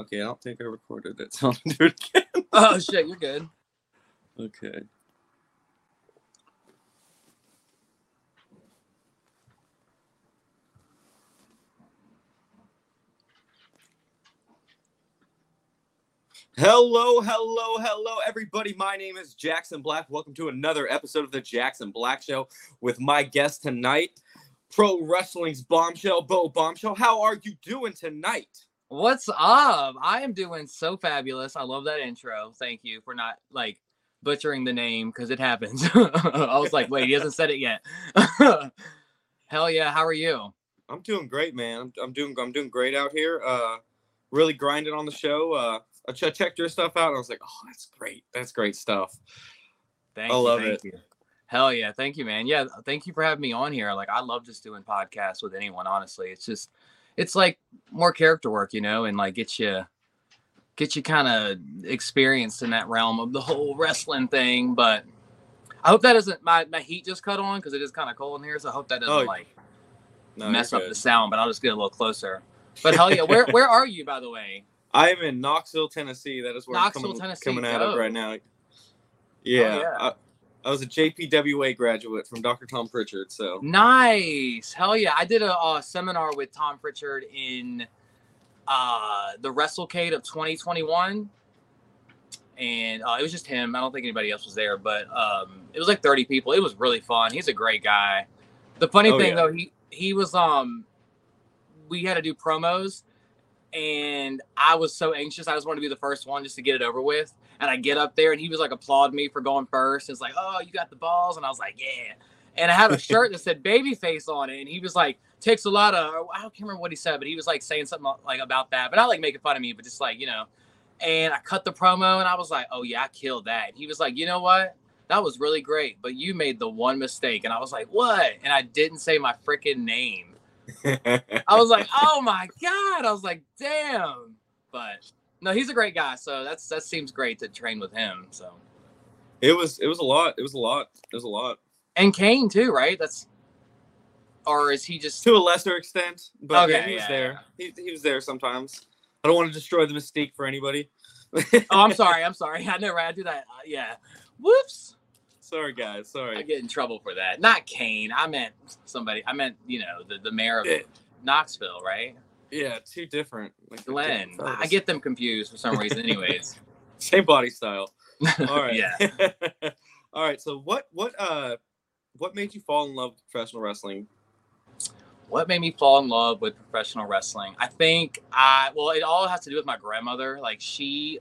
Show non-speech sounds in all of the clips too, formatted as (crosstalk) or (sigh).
Okay, I don't think I recorded it, so gonna do it again. Oh shit, you're good. Okay. Hello, hello, hello, everybody. My name is Jackson Black. Welcome to another episode of the Jackson Black Show with my guest tonight, Pro Wrestling's Bombshell, Beaux Bombshell. How are you doing tonight? What's up? I am doing so fabulous. I love that intro. Thank you for not like butchering the name because it happens. (laughs) I was like, wait, he hasn't said it yet. (laughs) Hell yeah, how are you? I'm doing great, man. I'm, I'm doing I'm doing great out here. Uh, really grinding on the show. Uh, I ch- checked your stuff out, and I was like, oh, that's great. That's great stuff. Thank I you. love thank it. you. Hell yeah, thank you, man. Yeah, thank you for having me on here. Like, I love just doing podcasts with anyone. Honestly, it's just, it's like more character work, you know, and like get you, get you kind of experienced in that realm of the whole wrestling thing. But I hope that doesn't my my heat just cut on because it is kind of cold in here. So I hope that doesn't Oh, like No, mess up good. the sound. But I'll just get a little closer. But hell yeah, where (laughs) where are you by the way? I am in Knoxville, Tennessee. That is where Knoxville, I'm coming, Tennessee, coming out of oh. right now. Yeah, yeah. I, was a JPWA graduate from Dr. Tom Prichard. So Nice. Hell yeah. I did a, uh seminar with Tom Prichard in uh, the WrestleCade of 2021. And uh, it was just him. I don't think anybody else was there, but um, it was like 30 people. It was really fun. He's a great guy. The funny Oh, thing yeah. though, he he was um we had to do promos and I was so anxious. I just wanted to be the first one just to get it over with. And I get up there and he was like applaud me for going first. It's like, oh, you got the balls. And I was like, yeah. And I had a shirt that said babyface on it. And he was like, takes a lot of I can't remember what he said, but he was like saying something like about that. But not like making fun of me, but just like, you know. And I cut the promo and I was like, oh yeah, I killed that. And he was like, you know what? That was really great, but you made the one mistake. And I was like, what? And I didn't say my freaking name. I was like, oh my god! I was like, damn. But no, he's a great guy. So that's that seems great to train with him. So it was it was a lot. It was a lot. It was a lot and Kane too, right? That's or is he just? to a lesser extent, but yeah, he was yeah, there. He, he was there sometimes. I don't want to destroy the mystique for anybody. Oh, I'm (laughs) sorry. I'm sorry. I never. I do that. Uh, yeah. Whoops. Sorry, guys. Sorry. I get in trouble for that. Not Kane. I meant somebody. I meant you know the the mayor of Yeah. Knoxville, right? Yeah, two different. Like, Glenn. different I I get them confused for some reason. Anyways. (laughs) same body style. (laughs) All right. yeah. (laughs) All right. So what what uh what made you fall in love with professional wrestling? what made me fall in love with professional wrestling i think i well it all has to do with my grandmother like she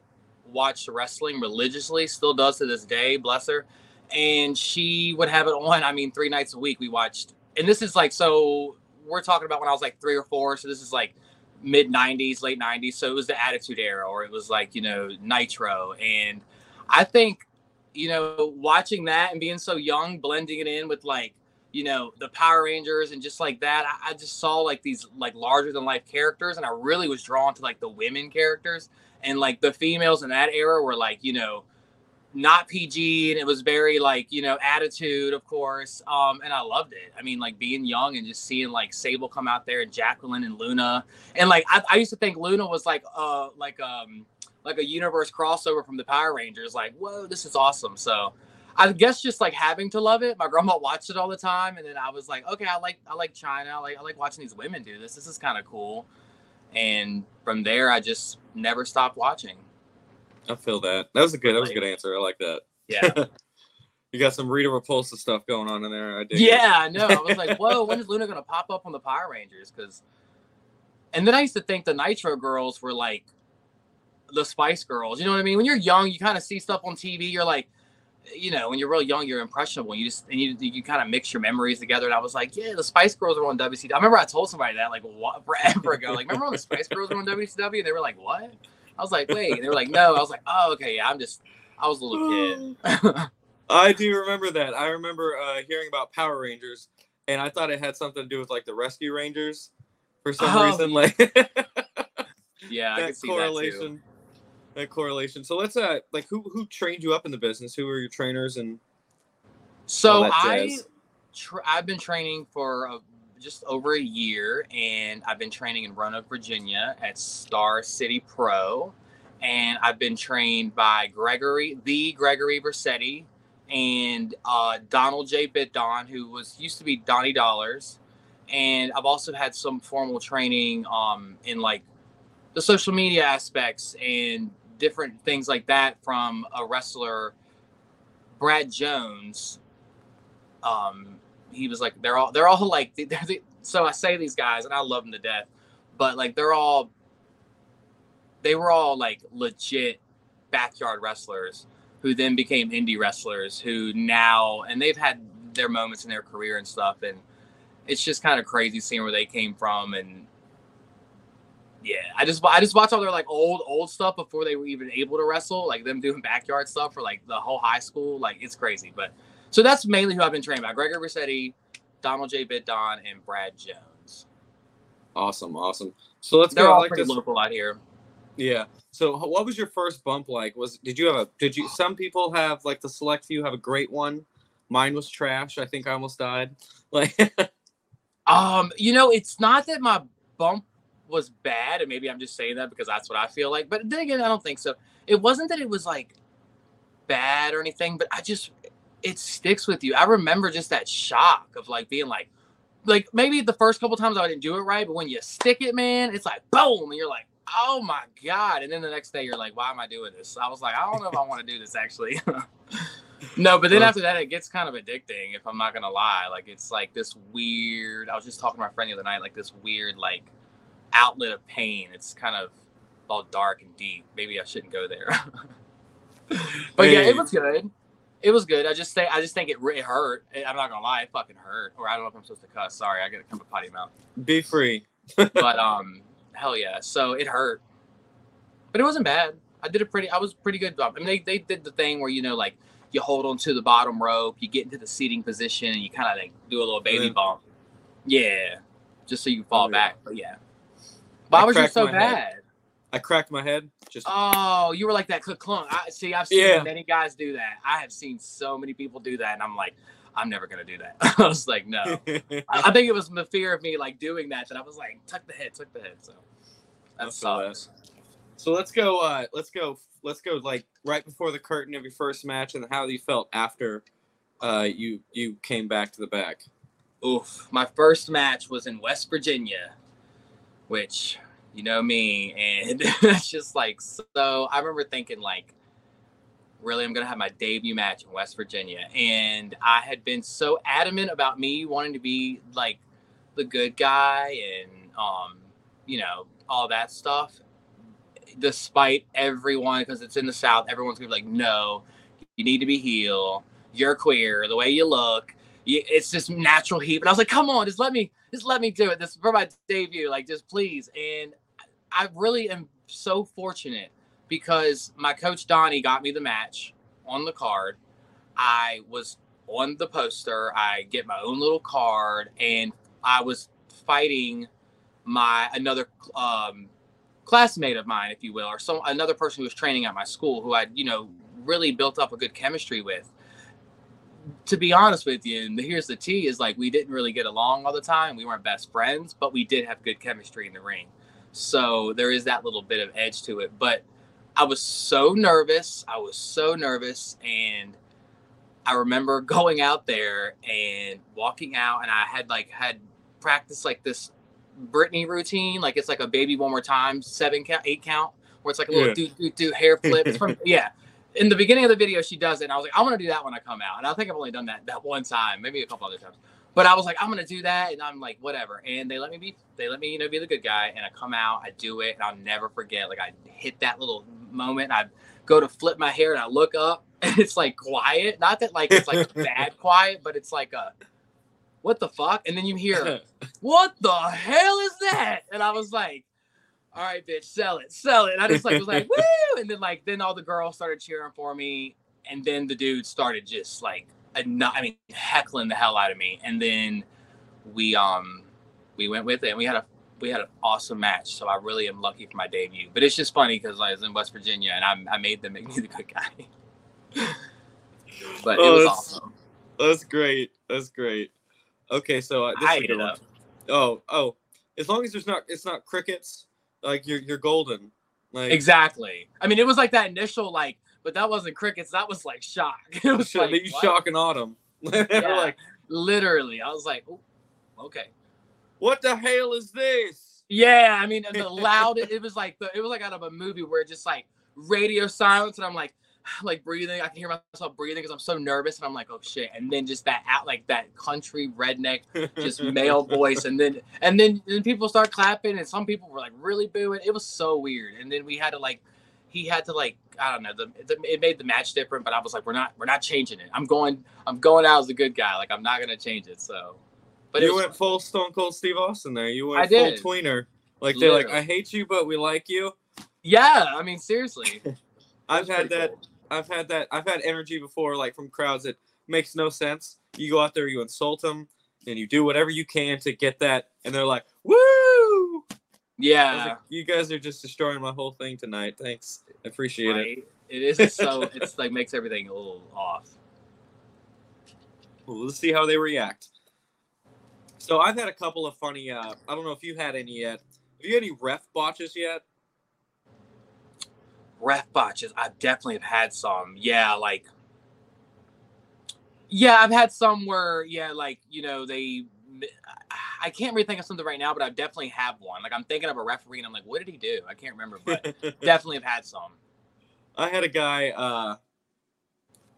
watched wrestling religiously still does to this day bless her and she would have it on i mean three nights a week we watched. And this is like so we're talking about when i was like three or four so this is like mid 90s late 90s so it was the attitude era or it was like you know nitro. And i think you know watching that and being so young blending it in with like you know the power rangers and just like that I, I just saw like these like larger than life characters and i really was drawn to like the women characters. And like the females in that era were like you know not pg and it was very like you know attitude of course um and i loved it i mean like being young and just seeing like sable come out there and jacqueline and luna and like i, I used to think luna was like uh like um like a universe crossover from the power rangers like whoa this is awesome so I guess just like having to love it. My grandma (laughs) watched it all the time, and then I was like, okay, I like I like Chyna. I like I like watching these women do this. This is kind of cool. And from there, I just never stopped watching. I feel that. That was a good that was a good answer. I like that. Yeah, (laughs) You got some Rita Repulsa stuff going on in there. I did. yeah, I (laughs) know. I was like, whoa, when is Luna gonna pop up on the Power Rangers? Because, and then I used to think the Nitro girls were like the Spice Girls. You know what I mean? When you're young, you kind of see stuff on TV. You're like, you know, when you're real young, you're impressionable. You just and you you kind of mix your memories together. And I was like, yeah, the Spice Girls are on WCW. I remember I told somebody that like what forever ago. Like, remember when the Spice Girls were on WCW? And they were like, what? I was like, wait. And they were like, no. I was like, oh, okay, yeah. I'm just, I was a little kid. (laughs) I do remember that. I remember uh, hearing about Power Rangers, and I thought it had something to do with like the Rescue Rangers for some Oh, reason. Like (laughs) yeah, I that could see that too. correlation. That correlation. So let's uh like who who trained you up in the business? Who were your trainers and So I, jazz? tr- I've been training for a just over a year, and I've been training in Roanoke, Virginia, at Star City Pro, and I've been trained by Gregory, the Gregory Versetti, and uh, Donald J. Bitdon, who was used to be Donnie Dollars, and I've also had some formal training um, in like the social media aspects and different things like that from a wrestler, Brad Jones. Um, he was like, they're all they're all (laughs) like, they're the, so I say these guys, and I love them to death, but like they're all, they were all like legit backyard wrestlers who then became indie wrestlers who now and they've had their moments in their career and stuff and it's just kind of crazy seeing where they came from and yeah i just i just watch all their like old old stuff before they were even able to wrestle like them doing backyard stuff for like the whole high school like it's crazy but so that's mainly who i've been trained by gregory Rossetti, donald j bitdon and brad jones awesome awesome so let's they're go all like pretty this. local out here Yeah. So what was your first bump like? Was did you have a did you some people have like the select few have a great one? Mine was trash. I think I almost died. (laughs) Like Um, you know, it's not that my bump was bad, and maybe I'm just saying that because that's what I feel like. But then again, I don't think so. It wasn't that it was like bad or anything, but I just it sticks with you. I remember just that shock of like being like, like maybe the first couple times I didn't do it right, but when you stick it, man, it's like boom, and you're like, oh my god, and then the next day you're like, why am I doing this? I was like, I don't know if I want to do this actually. (laughs) no, but then after that, it gets kind of addicting. If I'm not gonna lie, like it's like this weird. I was just talking to my friend the other night, like this weird like outlet of pain. It's kind of all dark and deep. Maybe I shouldn't go there. (laughs) but yeah, it was good. It was good. I just think I just think it, it hurt. I'm not gonna lie, it fucking hurt. Or I don't know if I'm supposed to cuss. Sorry, I got to come to potty mouth. be free. (laughs) But um, hell yeah. So it hurt, but it wasn't bad. I did a pretty. I was pretty good. I mean, they, they did the thing where you know like you hold onto the bottom rope, you get into the seating position, and you kind of like do a little baby Yeah. bump. Yeah, just so you fall Oh, yeah. back. But yeah. Why I was you so bad. head. I cracked my head. Just Oh, you were like that clunk. I see. I've seen Yeah. many guys do that. I have seen so many people do that, and I'm like, I'm never gonna do that. (laughs) I was like, no. (laughs) I, I think it was the fear of me like doing that that I was like, tuck the head, tuck the head. So I that feel that. sucks. so let's go uh let's go let's go like right before the curtain of your first match and how you felt after uh you you came back to the back. Oof. My first match was in West Virginia, which you know me, and (laughs) it's just like so. I remember thinking like, really, I'm gonna have my debut match in West Virginia, and I had been so adamant about me wanting to be like the good guy and um, you know, all that stuff. Despite everyone, because it's in the South, everyone's gonna be like, no, you need to be heel. You're queer. The way you look, it's just natural heat. But I was like, come on, just let me, just let me do it. This is for my debut, like just please. And I really am so fortunate because my coach Donnie got me the match on the card. I was on the poster. I get my own little card, and I was fighting my another um, classmate of mine, if you will, or some another person who was training at my school, who I you know really built up a good chemistry with to be honest with you, and here's the T is like we didn't really get along all the time. We weren't best friends, but we did have good chemistry in the ring. So there is that little bit of edge to it. But I was so nervous. I was so nervous. And I remember (laughs) going out there and walking out, and I had like had practiced like this Britney routine. Like it's like a baby one more time, seven count, eight count, where it's like a little Yeah. do do do hair (laughs) flip. From yeah in the beginning of the video, she does it, and I was like, I want to do that when I come out. And I think I've only done that that one time, maybe a couple other times. But I was like, I'm gonna do that, and I'm like, whatever. And they let me be, they let me, you know, be the good guy. And I come out, I do it, and I'll never forget. Like I hit that little moment, I go to flip my hair, and I look up, (laughs) and it's like quiet. Not that like it's like (laughs) bad quiet, but it's like a, what the fuck? And then you hear, (laughs) what the hell is that? And I was like, all right, bitch, sell it, sell it. And I just like was like, woo! And then like then all the girls started cheering for me, and then the dude started just like, nu- I mean, heckling the hell out of me. And then we um we went with it, and we had a we had an awesome match. So I really am lucky for my debut. But it's just funny because I was in West Virginia, and I I made them (laughs) make me the good guy. (laughs) but Oh, it was that's- awesome. That's great. That's great. Okay, so uh, this I ate it up. Oh, oh, as long as there's not, it's not crickets. Like you're, you're golden. Like Exactly. I mean, it was like that initial like, but that wasn't crickets. That was like shock. (laughs) It was Shit, like shock and autumn. (laughs) Yeah. like, literally. I was like, okay. what the hell is this? Yeah, I mean, and the (laughs) loud. It was like the, it was like out of a movie where just like radio silence, and I'm like, (sighs) like breathing. I can hear myself breathing because I'm so nervous, and I'm like, oh shit. And then just that out like that country redneck, just male voice, and then and then then people start clapping, and some people were like really booing. It was so weird. And then we had to like, he had to like, I don't know, the, the it made the match different, but I was like, we're not we're not changing it. I'm going I'm going out as a good guy. Like I'm not gonna change it. So, but you was went full Stone Cold Steve Austin there. You went I full did. tweener. Like they're like, I hate you, but we like you. yeah. I mean, seriously. (laughs) I've had that. cool. I've had that. I've had energy before, like from crowds that makes no sense. You go out there, you insult them, and you do whatever you can to get that, and they're like, "Woo!" Yeah. like, you guys are just destroying my whole thing tonight. Thanks, I appreciate it. It is so (laughs) it's like makes everything a little off. Well, let's see how they react. So I've had a couple of funny. Uh, I don't know if you had any yet. Have you had any ref botches yet? Ref botches, I definitely have had some. Yeah, like yeah, I've had some where yeah, like you know they. I can't really think of something right now, but I definitely have one. Like I'm thinking of a referee, and I'm like, what did he do? I can't remember, but (laughs) definitely have had some. I had a guy. Uh,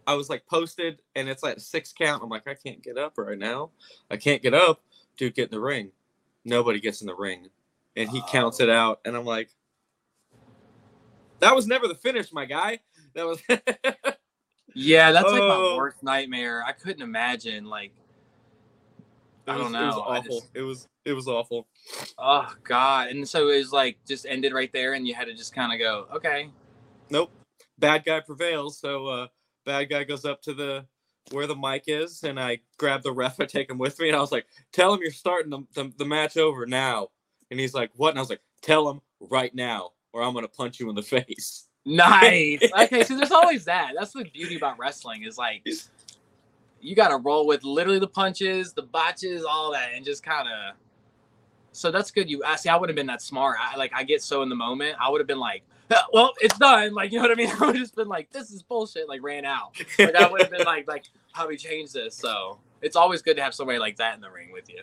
I was like posted, and it's like six count. I'm like, I can't get up right now. I can't get up. Dude, get in the ring. Nobody gets in the ring, and he counts it out, and I'm like, that was never the finish, my guy. That was. (laughs) Yeah, that's like Oh. my worst nightmare. I couldn't imagine like. I was- don't know. It was. Awful. just- It was. It was awful. Oh God! And so it was like just ended right there, and you had to just kind of go, okay, Nope. Bad guy prevails. So uh, bad guy goes up to the where the mic is, and I grab the ref. I take him with me, and I was like, "Tell him you're starting the, the, the match over now." And he's like, "What?" And I was like, "Tell him right now, or I'm gonna punch you in the (laughs) face." nice. okay, so there's always that. That's the beauty about wrestling is like you got to roll with literally the punches, the botches, all that, and just kind of. So that's good. You I see. I would have been that smart. I like. I get so in the moment. I would have been like, "Uh, "Well, it's done." (laughs) Like you know what I mean. (laughs) I would just been like, "This is bullshit." Like ran out. Like I would have been like, "Like how we change this?" So it's always good to have somebody like that in the ring with you.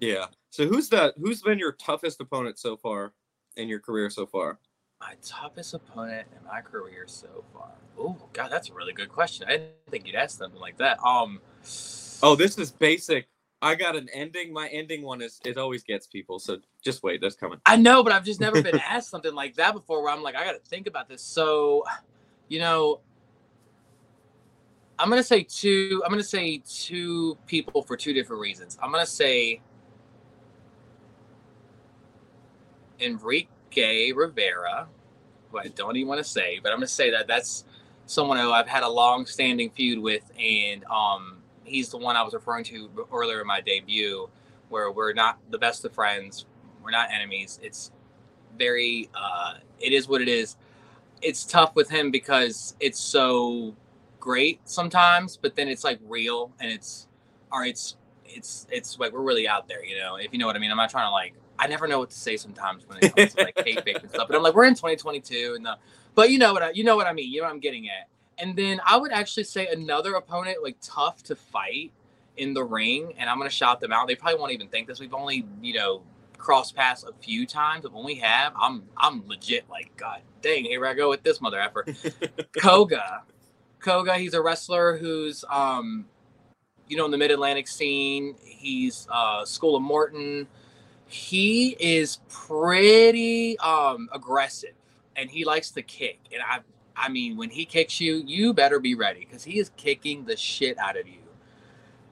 yeah. So who's that? who's been your toughest opponent so far in your career so far? My toughest opponent in my career so far. Oh God, that's a really good question. I didn't think you'd ask something like that. Um. Oh, this is basic. I got an ending. My ending one is it always gets people. So just wait, that's coming. I know, but I've just never been (laughs) asked something like that before. Where I'm like, I got to think about this. So, you know, I'm gonna say two. I'm gonna say two people for two different reasons. I'm gonna say Enrique Rivera, who I don't even want to say, but I'm gonna say that that's someone who I've had a long-standing feud with, and um, he's the one I was referring to earlier in my debut, where we're not the best of friends, we're not enemies. It's very, uh, it is what it is. It's tough with him because it's so great sometimes, but then it's like real and it's, or it's, it's, it's like we're really out there, you know, if you know what I mean. I'm not trying to like, I never know what to say sometimes when it comes to like (laughs) hate and stuff, but I'm like, we're in 2022 and the, but you know what I, you know what I mean, you know what I'm getting at. And then I would actually say another opponent like tough to fight in the ring, and I'm gonna shout them out. They probably won't even think this. We've only you know crossed paths a few times, but when we have, I'm I'm legit like God dang, here I go with this mother effer. (laughs) Koga, Koga, he's a wrestler who's um you know in the Mid Atlantic scene. He's uh School of Morton. He is pretty um aggressive, and he likes to kick, and I. I mean, when he kicks you, you better be ready because he is kicking the shit out of you.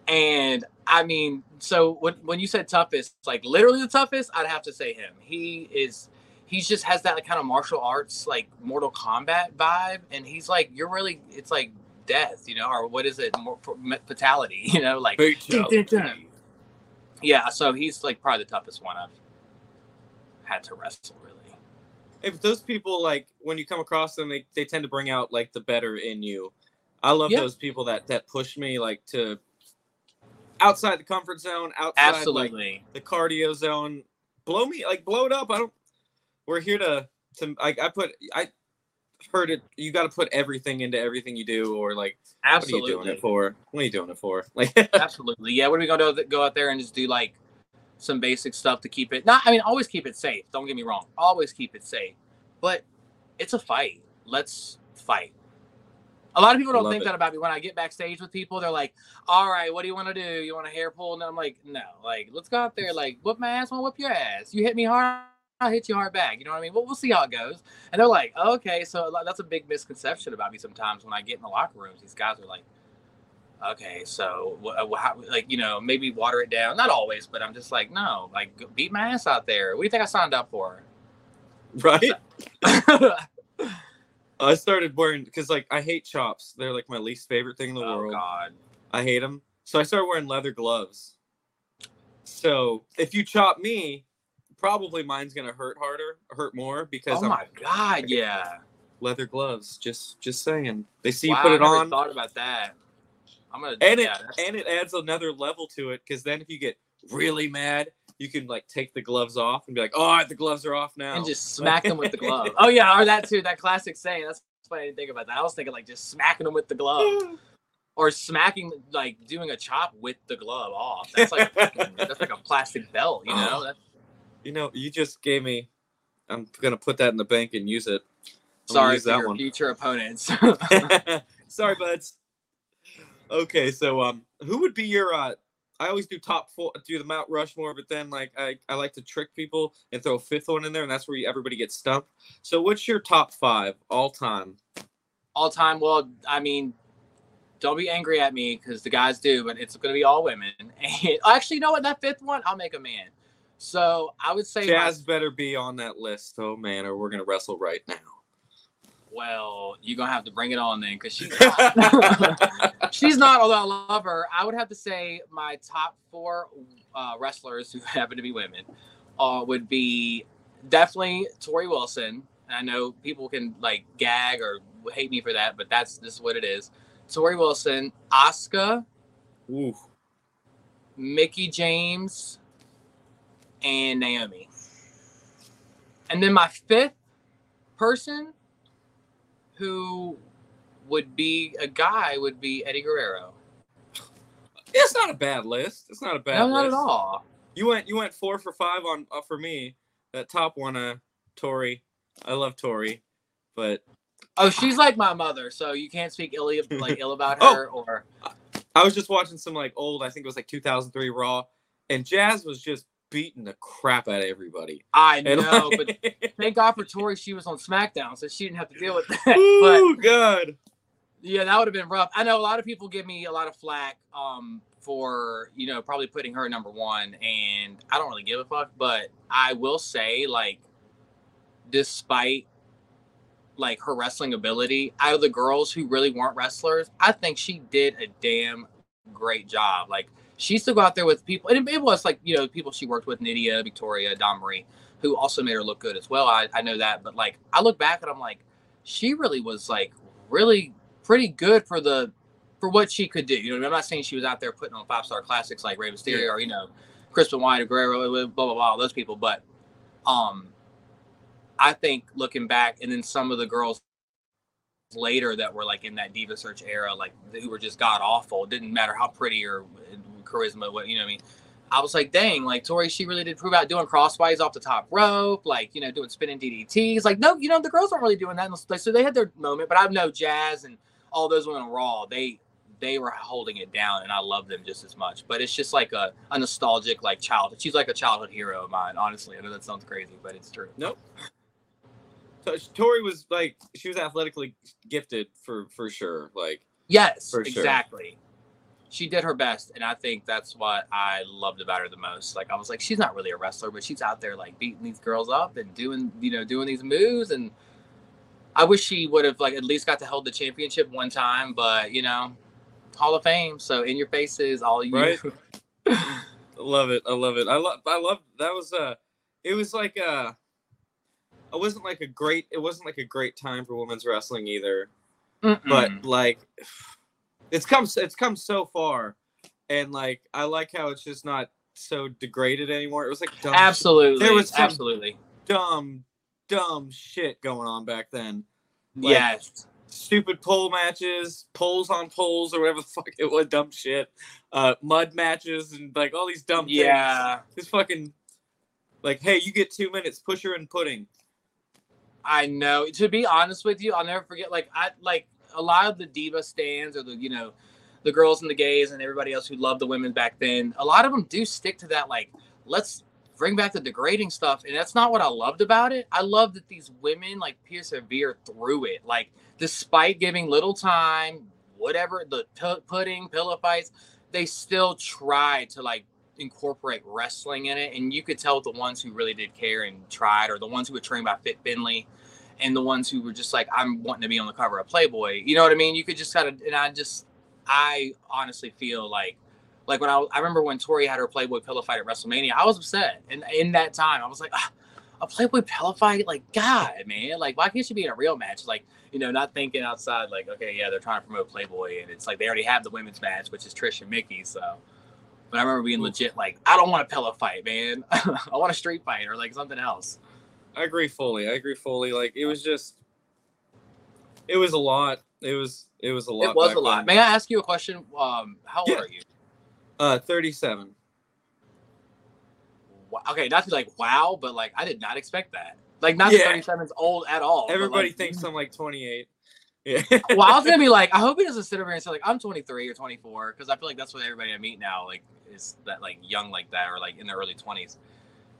And I mean, so when, when you said toughest, like literally the toughest, I'd have to say him. He is, he's just has that like kind of martial arts, like Mortal Kombat vibe. And he's like, you're really, it's like death, you know, or what is it? More, fatality, (laughs) you know, like, yeah. So he's like probably the toughest one I've had to wrestle, really. If those people like when you come across them they, they tend to bring out like the better in you i love Yeah. those people that that push me like to outside the comfort zone, outside like the cardio zone. Blow me like blow it up. I don't. We're here to to like I put I heard it. You got to put everything into everything you do, or like Absolutely. what are you doing it for? What are you doing it for? Like (laughs) Absolutely. Yeah. What are we gonna do? Go out there and just do like some basic stuff to keep it. Not. I mean, always keep it safe. Don't get me wrong. Always keep it safe. But it's a fight. Let's fight. A lot of people don't Love think it. that about me. When I get backstage with people, they're like, "All right, what do you want to do? You want a hair pull?" And I'm like, "No. Like, let's go out there. Like, whip my ass, I'll whip your ass. You hit me hard, I'll hit you hard back. You know what I mean? Well, we'll see how it goes." And they're like, "Okay." So that's a big misconception about me sometimes when I get in the locker rooms. These guys are like, okay, so wh- uh, how, like you know maybe water it down. Not always, but I'm just like, no, like beat my ass out there. What do you think I signed up for? (laughs) right. (laughs) I started wearing because like I hate chops. They're like my least favorite thing in the world. oh world. God. I hate them. So I started wearing leather gloves. So if you chop me, probably mine's gonna hurt harder, hurt more because Oh I'm my God, yeah. (laughs) leather gloves. Just just saying. They see wow, you put it I never on, Thought about that. I'm gonna. and it and it adds another level to it because then if you get really mad, you can like take the gloves off and be like, "Oh, the gloves are off now." and just smack them with the (laughs) glove. Oh yeah, or that too. That classic saying. That's why I didn't think about that. I was thinking like just smacking them with the glove, (laughs) or smacking like doing a chop with the glove off. That's like (laughs) that's like a plastic belt, you know. That's, (gasps) you know, you just gave me. I'm gonna put that in the bank and use it. I'm sorry use for that your one. future opponents. Sorry, buds. Okay, so um, who would be your uh? I always do top four, do the Mount Rushmore, but then like I, I like to trick people and throw a fifth one in there, and that's where you, everybody gets stumped. So what's your top five all time? all time. Well, I mean, don't be angry at me because the guys do, but it's going to be all women. (laughs) And actually, you know what? That fifth one, I'll make a man. So I would say, my- Jazz better be on that list, oh man, or we're gonna wrestle right now. Well, you're gonna have to bring it on then because (laughs) (laughs) she's not. she's not. Although I love her, I would have to say my top four uh, wrestlers who (laughs) happen to be women uh, would be definitely Torrie Wilson. I know people can like gag or hate me for that, but that's just what it is. Torrie Wilson, Asuka, Ooh, Mickie James, and Naomi. And then my fifth person who would be a guy would be Eddie Guerrero. it's not a bad list. It's not a bad no, list. not at all. You went you went four for five on uh, for me. That top one, uh, Torrie. I love Torrie, but Oh, she's like my mother, so you can't speak ill like ill about (laughs) Oh. her or I was just watching some like old. I think it was like 2003 Raw, and Jazz was just beating the crap out of everybody. I know, but (laughs) thank God for Torrie, she was on SmackDown, so she didn't have to deal with that. (laughs) but God. Yeah, that would have been rough. I know a lot of people give me a lot of flack um for, you know, probably putting her number one and I don't really give a fuck, but I will say like despite like her wrestling ability, out of the girls who really weren't wrestlers, I think she did a damn great job. Like she used to go out there with people and it was like, you know, people she worked with, Nydia, Victoria, Dawn Marie, who also made her look good as well. I, I know that, but like I look back and I'm like, she really was like really pretty good for the for what she could do. You know, I mean? I'm not saying she was out there putting on five star classics like Rey Mysterio Yeah. or you know, Chris Benoit or Guerrero, blah blah blah, all those people. But um, I think looking back, and then some of the girls later that were like in that diva search era, like who were just god awful. It didn't matter how pretty or charisma, what you know, what I mean. I was like, dang, like Torrie, she really did prove out doing crossbodies off the top rope, like you know, doing spinning DDTs. Like, no, you know, the girls aren't really doing that. So they had their moment, but I know Jazz and all those women on Raw, they they were holding it down, and I love them just as much. But it's just like a, a nostalgic, like childhood. She's like a childhood hero of mine, honestly. I know that sounds crazy, but it's true. Nope. So Torrie was like she was athletically gifted for for sure. Like Yes, For sure. She did her best, and I think that's what I loved about her the most. Like I was like, she's not really a wrestler, but she's out there like beating these girls up and doing, you know, doing these moves. And I wish she would have like at least got to hold the championship one time, but you know, Hall of Fame. So in your faces, all you. Right. (laughs) Love it. I love it. I love. I love. That was uh It was like uh It wasn't like a great. It wasn't like a great time for women's wrestling either. Mm-mm. But like, it's come. It's come so far. and like I like how it's just not so degraded anymore. It was like dumb, Absolutely. There was absolutely. dumb, dumb shit going on back then. Like, yes. Stupid pole matches, poles on poles, or whatever the fuck it was, dumb shit. Uh, mud matches and like all these dumb things. Yeah. This fucking like, hey, you get two minutes, pusher and pudding. I know. To be honest with you, I'll never forget. Like I like a lot of the diva stands or the you know the girls and the gays and everybody else who loved the women back then. A lot of them do stick to that. Like let's bring back the degrading stuff, and that's not what I loved about it. I love that these women like persevere through it. Like despite giving little time, whatever the p- pudding pillow fights, they still tried to like incorporate wrestling in it, and you could tell the ones who really did care and tried, or the ones who were trained by Fit Finlay, and the ones who were just like, I'm wanting to be on the cover of Playboy. You know what I mean? You could just kind of, and I just, I honestly feel like, like when I, I remember when Torrie had her Playboy pillow fight at WrestleMania, I was upset, and in that time, I was like, ah, a Playboy pillow fight, like God, man, like why can't she be in a real match? Like you know, not thinking outside, like okay, yeah, they're trying to promote Playboy, and it's like they already have the women's match, which is Trish and Mickie, so. But I remember being legit like, I don't want a pillow fight, man. (laughs) I want a street fight or like something else. I agree fully. I agree fully. Like it was just, it was a lot. It was it was a lot. It was a lot. then. May I ask you a question? Um, how old Yeah. are you? Uh, thirty-seven. Wa- Okay, not to be like wow, but like I did not expect that. Like not Yeah. that 37 is old at all. Everybody like, thinks I'm like twenty-eight. Yeah. well, I was gonna be (laughs) like, I hope he doesn't sit over here and say like I'm 23 or 24 because I feel like that's what everybody I meet now like is that like young like that or like in their early 20s.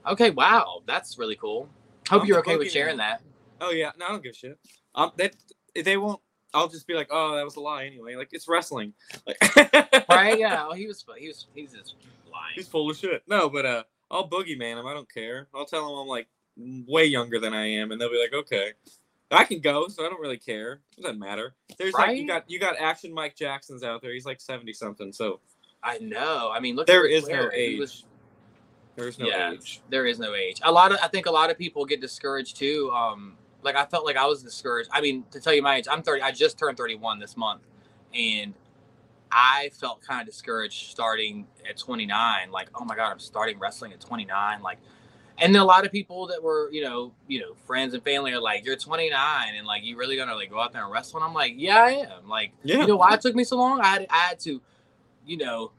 Okay, wow, that's really cool. Hope I'm you're okay with sharing that. Oh yeah, no, I don't give a shit. Um, that they won't. I'll just be like, oh, that was a lie anyway. Like it's wrestling. Like, (laughs) Right? Yeah. Well, he was he was he's just lying. He's full of shit. No, but uh, I'll boogeyman him. I don't care. I'll tell him I'm like way younger than I am, and they'll be like, okay, I can go, so I don't really care. It doesn't matter. There's like you got you got action Mike Jackson's out there. He's like seventy something, so I know. I mean, look. there at is no Flair. He age. was- There's no yeah, age. there is no age. A lot of I think a lot of people get discouraged too. Um, like I felt like I was discouraged. I mean, to tell you my age, I'm 30. I just turned 31 this month, and I felt kind of discouraged starting at 29. Like, oh my god, I'm starting wrestling at 29. Like, and then a lot of people that were, you know, you know, friends and family are like, "You're 29, and like, you really gonna like go out there and wrestle?" And I'm like, "Yeah, I am." Like, Yeah. you know why it took me so long? I had I had to, you know,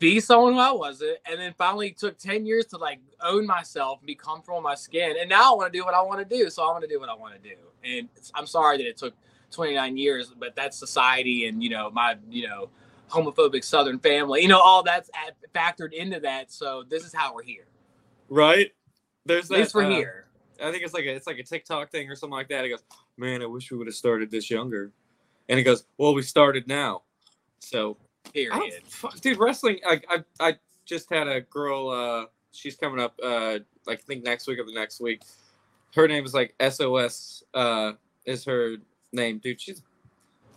be someone who I wasn't, and then finally took ten years to like own myself and be comfortable in my skin. And now I want to do what I want to do, so I want to do what I want to do. And it's- I'm sorry that it took 29 years, but that's society and you know my you know homophobic Southern family, you know all that's at, factored into that. So this is how we're here. Right? There's At least we're uh, here. I think it's like a it's like a TikTok thing or something like that. He goes, "Man, I wish we would have started this younger," and he goes, "Well, we started now." So Period. fuck, dude, wrestling. I, I I just had a girl. Uh, she's coming up. Uh, like I think next week or the next week. Her name is like SOS. Uh, is her name, dude? She's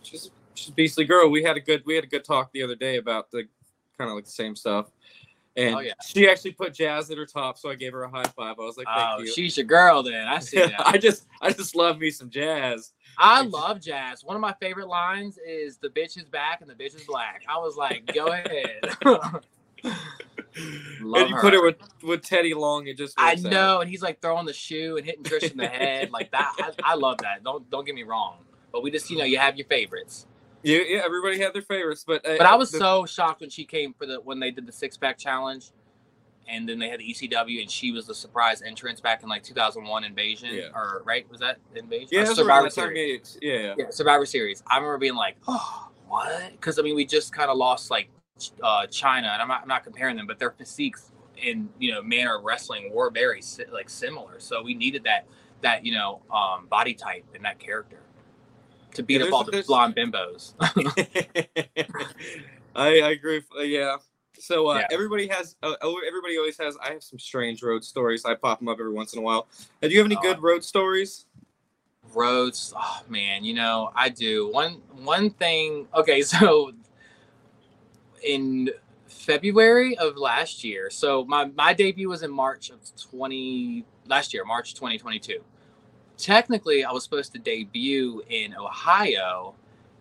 she's she's a beastly girl. We had a good we had a good talk the other day about the kind of like the same stuff. And Oh, yeah. she actually put jazz at her top, so I gave her a high five. I was like, "Thank Oh, you." she's your girl then. I see that. (laughs) I just I just love me some jazz. I love jazz. One of my favorite lines is "the bitch is back and the bitch is black." I was like, "Go (laughs) ahead." (laughs) Love and you put her. it with with Teddy Long, it just I works out. know, and he's like throwing the shoe and hitting Trish in the head like that. I, I love that. Don't don't get me wrong, but we just you know you have your favorites. Yeah, yeah, everybody had their favorites, but uh, But I was the- so shocked when she came for the when they did the six pack challenge, and then they had the ECW, and she was the surprise entrance back in like 2001 Invasion, Yeah. or right was that Invasion? yeah, Survivor Series. yeah, yeah. Survivor Series. I remember being like, oh, what? Because I mean, we just kind of lost like uh, Chyna, and I'm not, I'm not comparing them, but their physiques in you know manner of wrestling were very like similar. So we needed that that you know um, body type and that character to beat Yeah, up all the blonde bimbos. (laughs) (laughs) I, I agree. uh, yeah. So uh, Yeah. everybody has. Uh, oh, everybody always has. I have some strange road stories. I pop them up every once in a while. Uh, do you have any Oh. good road stories? roads oh man you know i do one one thing okay (laughs) so in february of last year so my my debut was in march of 20 last year march 2022 technically i was supposed to debut in ohio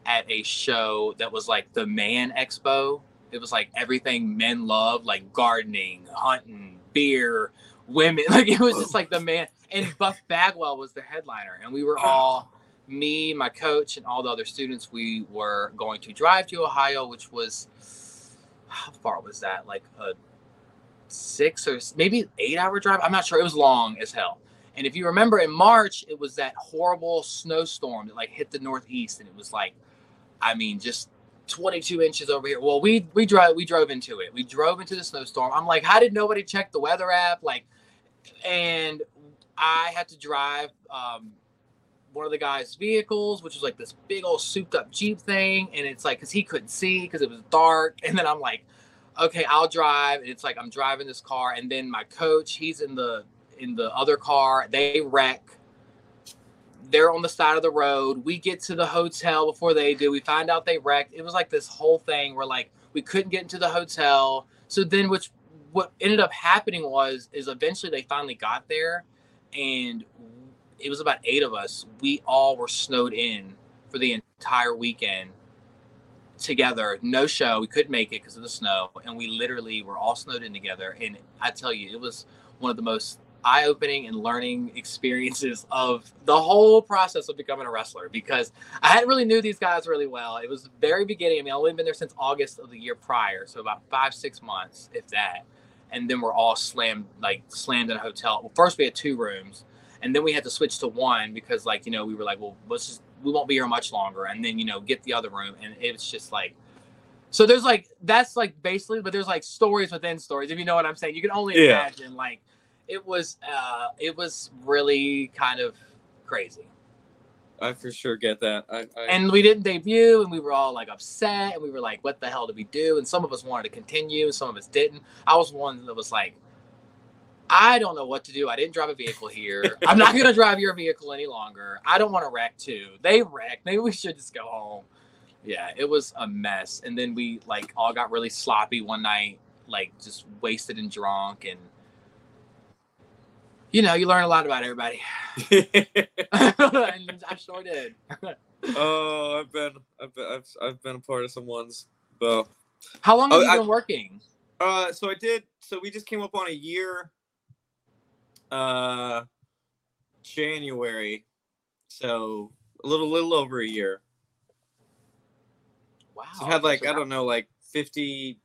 at a show that was like the man expo It was like everything men love, like gardening, hunting, beer, women. (laughs) Like it was just like the man. And Buff Bagwell was the headliner, and we were all me, my coach, and all the other students. We were going to drive to Ohio, which was how far was that? Like a six or maybe eight hour drive. I'm not sure. It was long as hell. And if you remember in March, it was that horrible snowstorm that like hit the Northeast, and it was like, I mean, just 22 inches over here. Well, we we drove we drove into it. We drove into the snowstorm. I'm like, how did nobody check the weather app? Like, and I had to drive um, one of the guys' vehicles, which was like this big old souped up Jeep thing, and it's like because he couldn't see because it was dark. And then I'm like, okay, I'll drive. And it's like I'm driving this car, and then my coach, he's in the in the other car. They wreck. They're on the side of the road. We get to the hotel before they do. We find out they wrecked. It was like this whole thing where like we couldn't get into the hotel. So then, which what ended up happening was is eventually they finally got there, and it was about eight of us. We all were snowed in for the entire weekend together. No show. We couldn't make it because of the snow, and we literally were all snowed in together. And I tell you, it was one of the most eye-opening and learning (laughs) experiences of the whole process of becoming a wrestler because I hadn't really knew these guys really well. It was the very beginning. I mean, I've only been there since August of the year prior, so about five, six months, if that. And then we're all slammed, like slammed in a hotel. Well, first we had two rooms, and then we had to switch to one because, like, you know, we were like, well, let's just we won't be here much longer, and then you know, get the other room, and it was just like. So there's like that's like basically, but there's like stories within stories. If you know what I'm saying, you can only Yeah. imagine like it was uh it was really kind of crazy. I for sure get that. I, I and we didn't debut and we were all like upset and we were like what the hell did we do? And some of us wanted to continue and some of us didn't. I was one that was like i don't know what to do. I didn't drive a vehicle here. (laughs) I'm not going to drive your vehicle any longer. I don't want to wreck too. They wrecked maybe we should just go home. Yeah it was a mess. And then we like all got really sloppy one night like just wasted and drunk and you know you learn a lot about everybody and (laughs) (laughs) i sure did (laughs) oh, I've been, I've been, I've, I've been a part of some ones. But how long have Oh, you I- been working uh, so I did. So we just came up on a year. Uh, January. So a little, little over a year. wow So I've had like So I don't know, like 50,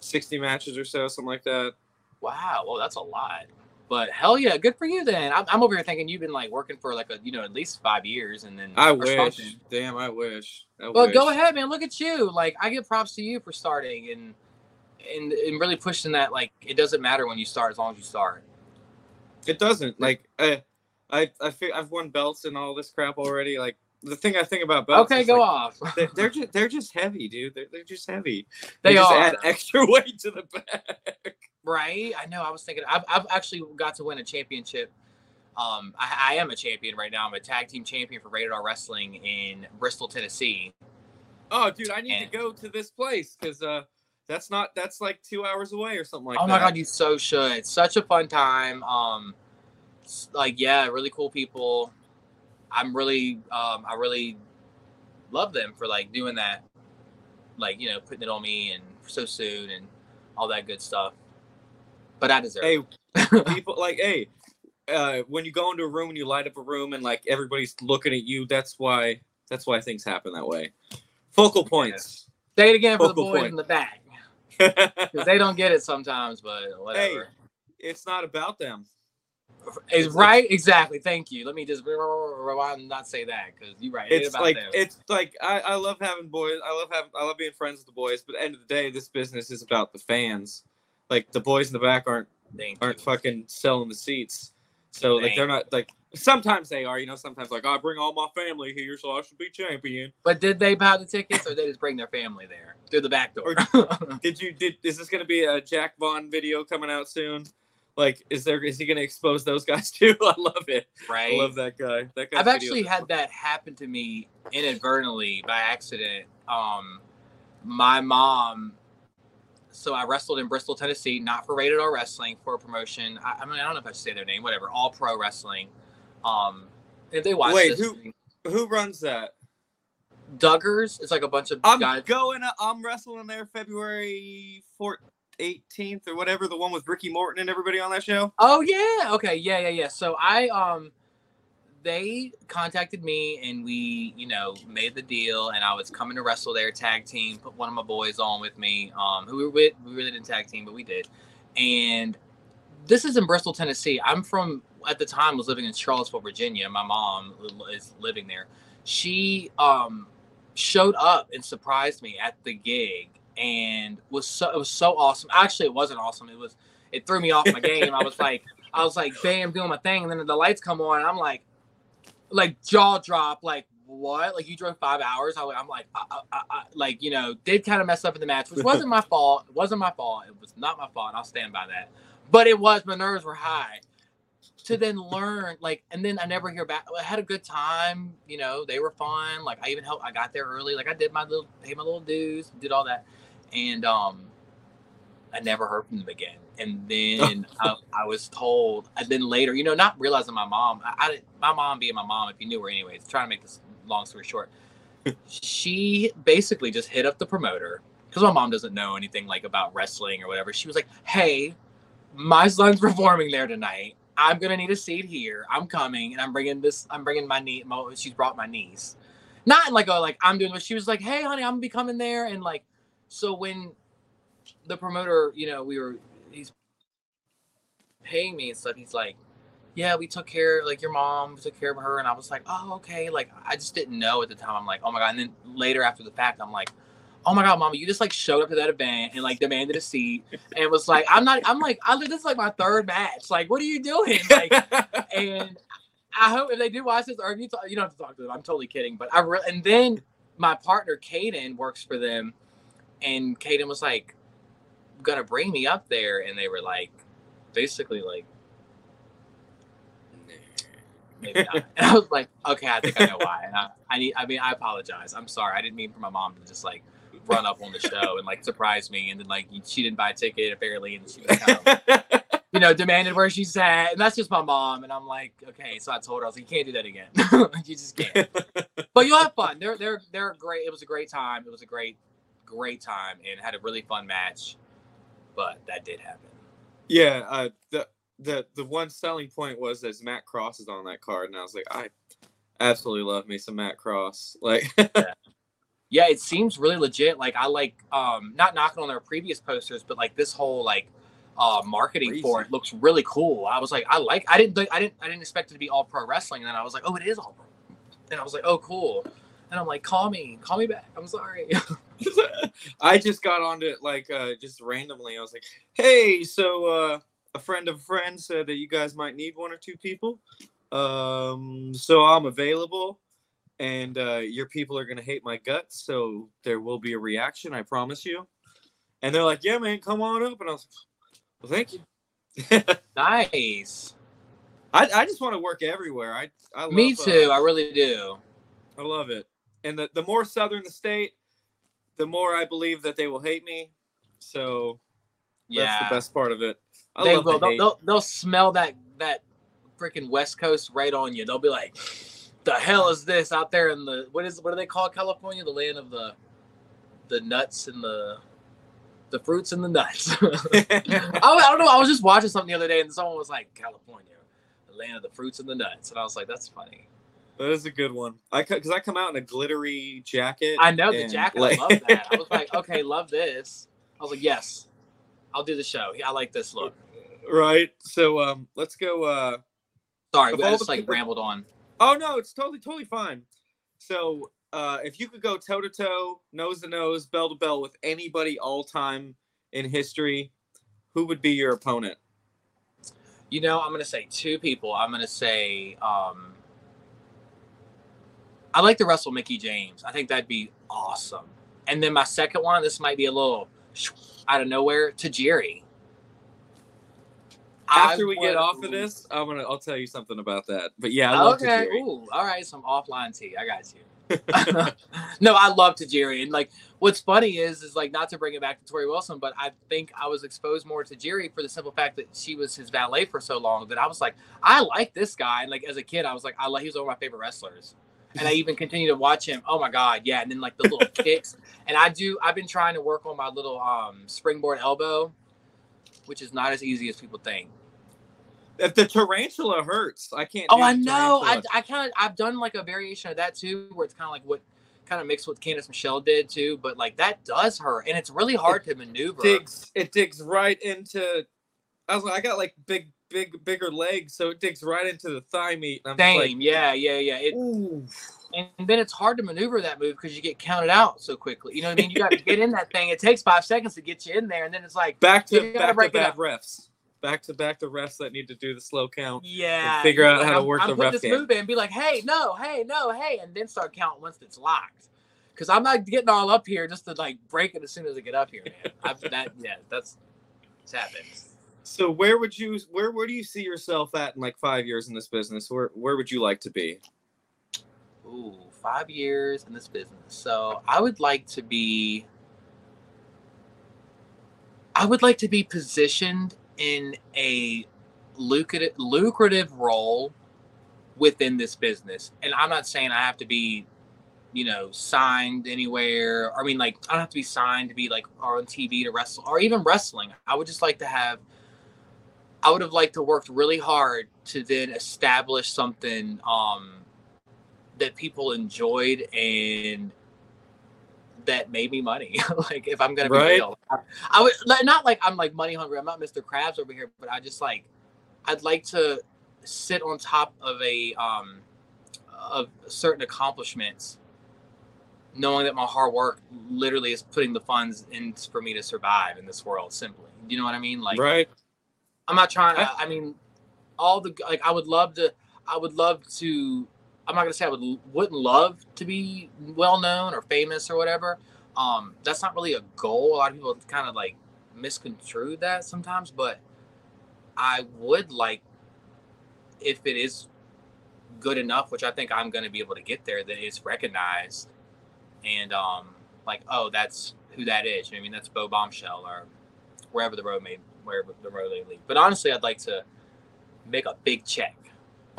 60 matches or so, something like that. Wow, well, that's a lot. But hell yeah, good for you then. I'm, I'm over here thinking you've been like working for like a you know at least five years and then I wish. something. Damn, I wish. I Well, wish. go ahead, man. Look at you. Like I give props to you for starting and and and really pushing that. Like it doesn't matter when you start as long as you start. It doesn't. Like I, I, I feel I've won belts and all this crap already. Like the thing I think about belts. Okay, go like, off. They're, (laughs) they're just they're just heavy, dude. They're, they're just heavy. They just are. add extra (laughs) weight to the back. Right? I know. I was thinking. I've, I've actually got to win a championship. Um, I, I am a champion right now. I'm a tag team champion for Rated R Wrestling in Bristol, Tennessee. Oh, dude, I need And- to go to this place because uh, that's not that's like two hours away or something like oh that. my god, you so should. Such a fun time. Um, like yeah, really cool people. I'm really, um, I really love them for like doing that, like you know, putting it on me and so soon and all that good stuff. But I deserve. It. Hey, it. (laughs) people like hey uh when you go into a room and you light up a room and like everybody's looking at you that's why that's why things happen that way focal points Say it again for the boys point. in the back (laughs) because they don't get it sometimes. But whatever. Hey, it's not about them it's- right? Exactly. Thank you. Let me just rewind not say that because you're right. It's like them. it's like I, I love having boys i love having i love being friends with the boys but at the end of the day this business is about the fans like the boys in the back aren't Thank aren't you. fucking selling the seats so like they're not like sometimes they are you know sometimes like i bring all my family here so i should be champion But did they buy the tickets or did they just bring their family there through the back door? Did you (laughs) did is this gonna be a Jack Vaughn video coming out soon? Like, is there is he gonna expose those guys (laughs) too? I love it. right. I love that guy. That guy. I've actually had that happen to me inadvertently by accident. Um, my mom. So I wrestled in Bristol, Tennessee, not for Rated R Wrestling, for a promotion. I, I mean, I don't know if I should say their name, whatever. All Pro Wrestling. Um, if they watch Wait, who- Who runs that? Duggars. It's like a bunch of I'm guys. going. I'm wrestling in there February 4th, 18th or whatever. The one with Ricky Morton and everybody on that show. Oh yeah. Okay. Yeah. Yeah. Yeah. So I um, they contacted me and we you know made the deal and I was coming to wrestle their tag team. Put one of my boys on with me. Um, who we were with. We really didn't tag team, but we did. And this is in Bristol, Tennessee. I'm from at the time was living in Charlottesville, Virginia. My mom is living there. She um showed up and surprised me at the gig and was so it was so awesome. Actually, it wasn't awesome. It was it threw me off my game. I was like I was like bam doing my thing, and then the lights come on, and I'm like like jaw drop, like what? Like you drove five hours? I, am like, I, I, I, like you know, did kind of mess up in the match, which wasn't my (laughs) fault. It wasn't my fault. It was not my fault. I'll stand by that. But it was. My nerves were high. To then learn, like, and then I never hear back. I had a good time. You know, they were fun. Like I even helped. I got there early. Like I did my little, paid my little dues, did all that, and um, I never heard from them again. And (laughs) then I, I, was told, and then later, you know, not realizing my mom, I, I, my mom being my mom, if you knew her anyways, trying to make this long story short, (laughs) she basically just hit up the promoter because my mom doesn't know anything like about wrestling or whatever. She was like, "Hey, my son's (laughs) performing there tonight. I'm gonna need a seat here. I'm coming, and I'm bringing this. I'm bringing my niece. She's brought my niece, not in like a like I'm doing. But she was like, "Hey, honey, I'm gonna be coming there." And like, so when the promoter, you know, we were he's paying me and stuff. He's like, yeah, we took care, like your mom took care of her, and I was like, oh, okay. Like I just didn't know at the time. I'm like, oh my god. And then later after the fact, I'm like, oh my god, mama, you just like showed up to that event and like demanded a seat and was like, I'm not. I'm like, I this is like my third match. Like, what are you doing? Like, (laughs) and I hope if they do watch this, or if you talk, you don't have to talk to them. I'm totally kidding, but I really. And then my partner Kaden, works for them, and Kaden was like, gonna bring me up there, and they were like, basically like maybe not. And I was like, okay, I think I know why. And I, (laughs) I need, I mean, I apologize. I'm sorry. I didn't mean for my mom to just like run up on the show and like surprise me. And then like she didn't buy a ticket apparently, and she was kind of, you know, demanded where she's at. And that's just my mom. And I'm like, okay. So I told her, I was like, you can't do that again. (laughs) you just can't. (laughs) but you'll have fun. They're they're they're great. It was a great time. It was a great great time and had a really fun match. But that did happen. Yeah, uh, the the the one selling point was as Matt Cross is on that card, and I was like, I absolutely love me some Matt Cross. (laughs) Like, yeah. yeah, it seems really legit. Like I like um not knocking on their previous posters, but like this whole like uh marketing Crazy. for it looks really cool. I was like, I like. I didn't. I didn't. I didn't expect it to be all pro wrestling, and then I was like, oh, it is all pro. And I was like, oh, cool. And I'm like, call me, call me back. I'm sorry. (laughs) (laughs) I just got onto it like uh, just randomly. I was like, hey, so uh, a friend of a friend said that you guys might need one or two people. Um, so I'm available, and uh, your people are gonna hate my guts. So there will be a reaction, I promise you. And they're like, "Yeah, man, come on up." And I was, like, "Well, thank you." (laughs) nice. I, I just want to work everywhere. I, I love, me too. Uh, I really do. I love it. And the, the more southern the state, the more I believe that they will hate me. So yeah. that's the best part of it. I they will. They'll, they'll, they'll smell that that freaking West Coast right on you. They'll be like, "The hell is this out there in the what is what do they call California? The land of the the nuts and the the fruits and the nuts." (laughs) I, I don't know. I was just watching something the other day, and someone was like, "California, the land of the fruits and the nuts," and I was like, "That's funny." That is a good one. I because I come out in a glittery jacket. I know the jacket. Like... I love that. I was like, (laughs) okay, love this. I was like, yes, I'll do the show. I like this look. Right. So um, let's go. Uh, Sorry, I just like people... rambled on. Oh no, it's totally totally fine. So uh, if you could go toe to toe, nose to nose, bell to bell with anybody all time in history, who would be your opponent? You know, I'm gonna say two people. I'm gonna say um, I like to wrestle Mickie James. I think that'd be awesome. And then my second one, this might be a little out of nowhere, Tajiri. After I we get off of this, I'm gonna I'll tell you something about that. But yeah, I okay. Ooh, all right, some offline tea. I got you. (laughs) no, I love Tajiri, and like what's funny is is like not to bring it back to Torrie Wilson, but I think I was exposed more to Tajiri for the simple fact that she was his valet for so long that I was like, I like this guy. And like as a kid, I was like, I like he was one of my favorite wrestlers. And I even continue to watch him. Oh my god, yeah! And then like the little (laughs) kicks, and I do. I've been trying to work on my little um springboard elbow, which is not as easy as people think. If the tarantula hurts, I can't. Oh, I know. I. I kind of I've done like a variation of that too, where it's kind of like what kind of mixed with Candice Michelle did too, but like that does hurt, and it's really hard to maneuver. digs. It digs right into. I was like, I got like big, big, bigger legs, so it digs right into the thigh meat. And Same, yeah, yeah, yeah. It, and then it's hard to maneuver that move because you get counted out so quickly. You know what I mean? You got to get in that thing. It takes five seconds to get you in there, and then it's like, Back to You back to break it back up. refs. Back to back to refs that need to do the slow count. yeah, figure out like, how to I'm- work I'm the ref this game. move in and be like, hey, no, hey, no, hey, and then start counting once it's locked. Because I'm not getting all up here just to like break it as soon as I get up here, man. I've that yeah, that's it's happened. So where would you where where do you see yourself at in like five years in this business? Where where would you like to be? Ooh, five years in this business. So I would like to be. I would like to be positioned in a lucrative lucrative role within this business, and I'm not saying I have to be, you know, signed anywhere. I mean, like I don't have to be signed to be like on TV to wrestle or even wrestling. I would just like to have. I would have liked to worked really hard to then establish something um, that people enjoyed and that made me money. (laughs) like if I'm gonna be Right. real, I, would not like I'm like money hungry. I'm not Mr. Krabs over here, but I just like I'd like to sit on top of a um of certain accomplishments, knowing that my hard work literally is putting the funds in for me to survive in this world. Simply, you know what I mean? Like right? I'm not trying. to. I, I mean, all the like, I would love to. I would love to. I'm not gonna say I would wouldn't love to be well known or famous or whatever. Um, that's not really a goal. A lot of people kind of like misconstrue that sometimes, but I would like if it is good enough, which I think I'm gonna be able to get there. That it's recognized, and um, like, oh, that's who that is. You know I mean? That's Beaux Bombshell or wherever the road may wherever the road may lead. But honestly, I'd like to make a big check. (laughs)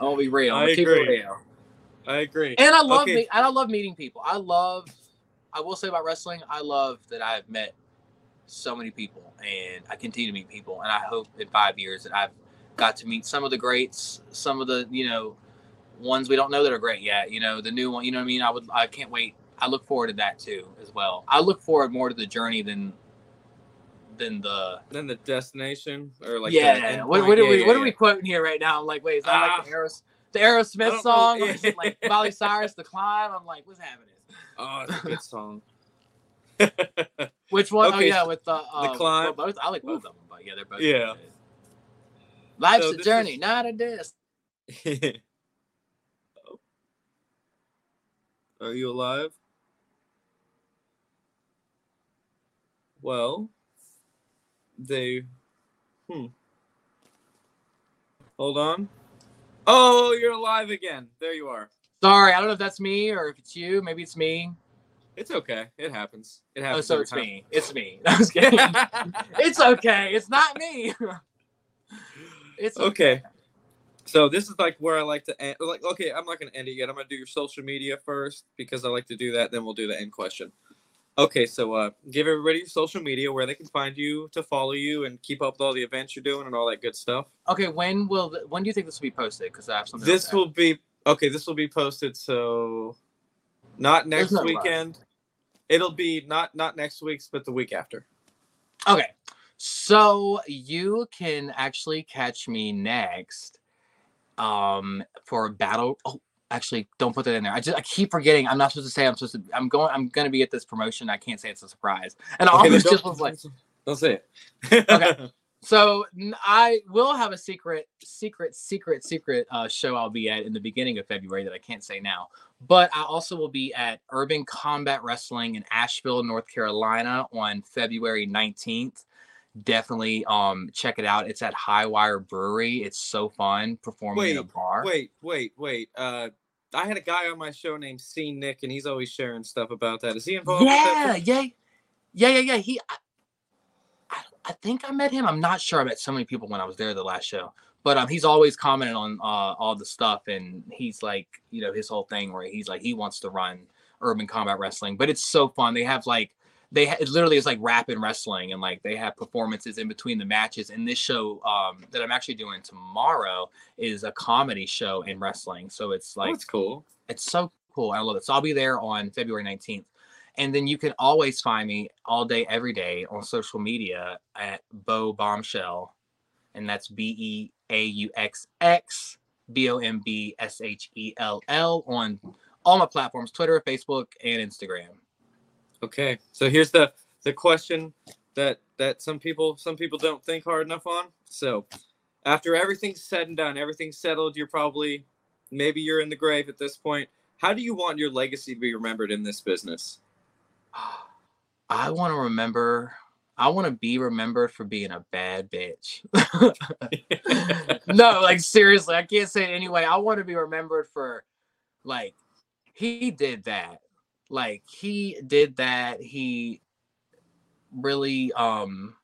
I'll be real. I I'll it agree. real. I agree. And I love Okay. me and I love meeting people. I love I will say about wrestling, I love that I've met so many people and I continue to meet people and I hope in five years that I've got to meet some of the greats, some of the, you know, ones we don't know that are great yet, you know, the new one, you know what I mean? I would I can't wait. I look forward to that too as well. I look forward more to the journey than than the then the destination or like yeah. What, what are Yeah, we yeah, what are we quoting here right now? I'm like, wait, is that Ah. like the Aeros the Aerosmith know. song? Or is it Yeah. like (laughs) Miley Cyrus the climb? I'm like, what's happening? Oh, it's a good song. (laughs) (laughs) Which one? oh Okay, yeah, with the uh, Climb. well, both. I like both of them, but yeah, they're both. Yeah. good. Life's So a journey, is- not a disc. Are you alive? Well, they. Hmm. Hold on. Oh, you're alive again. There you are. Sorry, I don't know if that's me or if it's you. Maybe it's me. It's okay. It happens. It Oh, happens. so it's time. me. It's me. (laughs) I was kidding. (laughs) it's okay. It's not me. (laughs) it's okay. So this is like where I like to end. Like, okay, I'm not gonna end it yet. I'm gonna do your social media first because I like to do that. Then we'll do the end question. Okay, so uh, give everybody your social media where they can find you to follow you and keep up with all the events you're doing and all that good stuff. Okay, when will when do you think this will be posted? Because I have something. This will be okay. This will be posted. So not next no weekend. It'll be not not next week's, but the week after. Okay. So you can actually catch me next um for a battle oh actually don't put that in there. I just I keep forgetting I'm not supposed to say I'm supposed to I'm going I'm gonna be at this promotion. I can't say it's a surprise. And I Okay, almost just was like don't say it. Okay. (laughs) so I will have a secret, secret, secret, secret uh, show I'll be at in the beginning of February that I can't say now. But I also will be at Urban Combat Wrestling in Asheville, North Carolina on February 19th. Definitely um check it out. It's at Hi-Wire Brewery. It's so fun performing in a bar. Wait, wait, wait. Uh, I had a guy on my show named C Nick, and he's always sharing stuff about that. Is he involved? Yeah, yeah, yeah, yeah, yeah. He, I, I, I think I met him. I'm not sure. I met so many people when I was there the last show, but um, he's always commenting on uh, all the stuff, and he's like, you know, his whole thing where he's like, he wants to run urban combat wrestling, but it's so fun. They have like, they it literally is like rap and wrestling, and like they have performances in between the matches. And this show um, that I'm actually doing tomorrow is a comedy show in wrestling, so it's like, That's cool. it's so cool. I love it. So I'll be there on February 19th. And then you can always find me all day, every day on social media at Beaux Bombshell. And that's B E A U X X B O M B S H E L L on all my platforms Twitter, Facebook, and Instagram. Okay, so here's the the question that that some people some people don't think hard enough on. So, after everything's said and done, everything's settled, you're probably maybe you're in the grave at this point. How do you want your legacy to be remembered in this business? I want to remember, I want to be remembered for being a bad bitch. (laughs) no, like seriously, I can't say it anyway. I want to be remembered for like he did that. Like he did that. He really um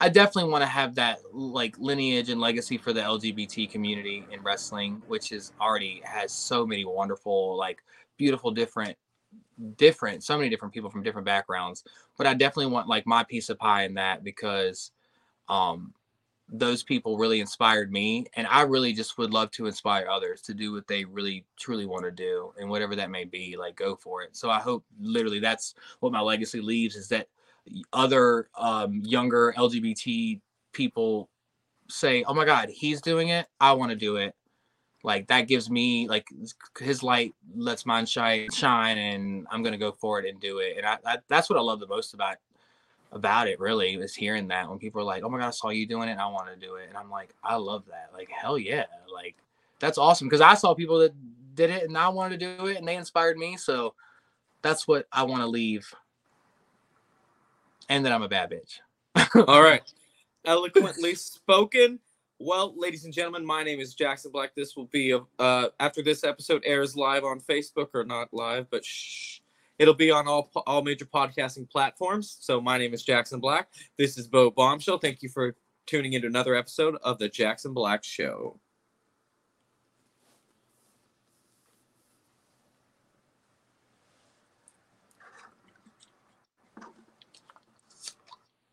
I definitely want to have that like lineage and legacy for the LGBT community in wrestling, which is already has so many wonderful, like beautiful different different so many different people from different backgrounds. But I definitely want like my piece of pie in that because um those people really inspired me and i really just would love to inspire others to do what they really truly want to do and whatever that may be like go for it. So i hope literally that's what my legacy leaves is that other um, younger lgbt people say oh my god he's doing it i want to do it. Like that gives me like his light lets mine shine shine and i'm gonna go for it and do it and I, I that's what i love the most about about it really is hearing that when people are like, "Oh my god, I saw you doing it, and I want to do it," and I'm like, "I love that! Like hell yeah! Like that's awesome!" Because I saw people that did it, and I wanted to do it, and they inspired me. So that's what I want to leave. And that I'm a bad bitch. (laughs) All right, eloquently spoken. Well, ladies and gentlemen, my name is Jackson Black. This will be uh, after this episode airs live on Facebook or not live, but shh. It'll be on all all major podcasting platforms. So my name is Jackson Black. This is Beaux Bombshell. Thank you for tuning into another episode of the Jackson Black Show.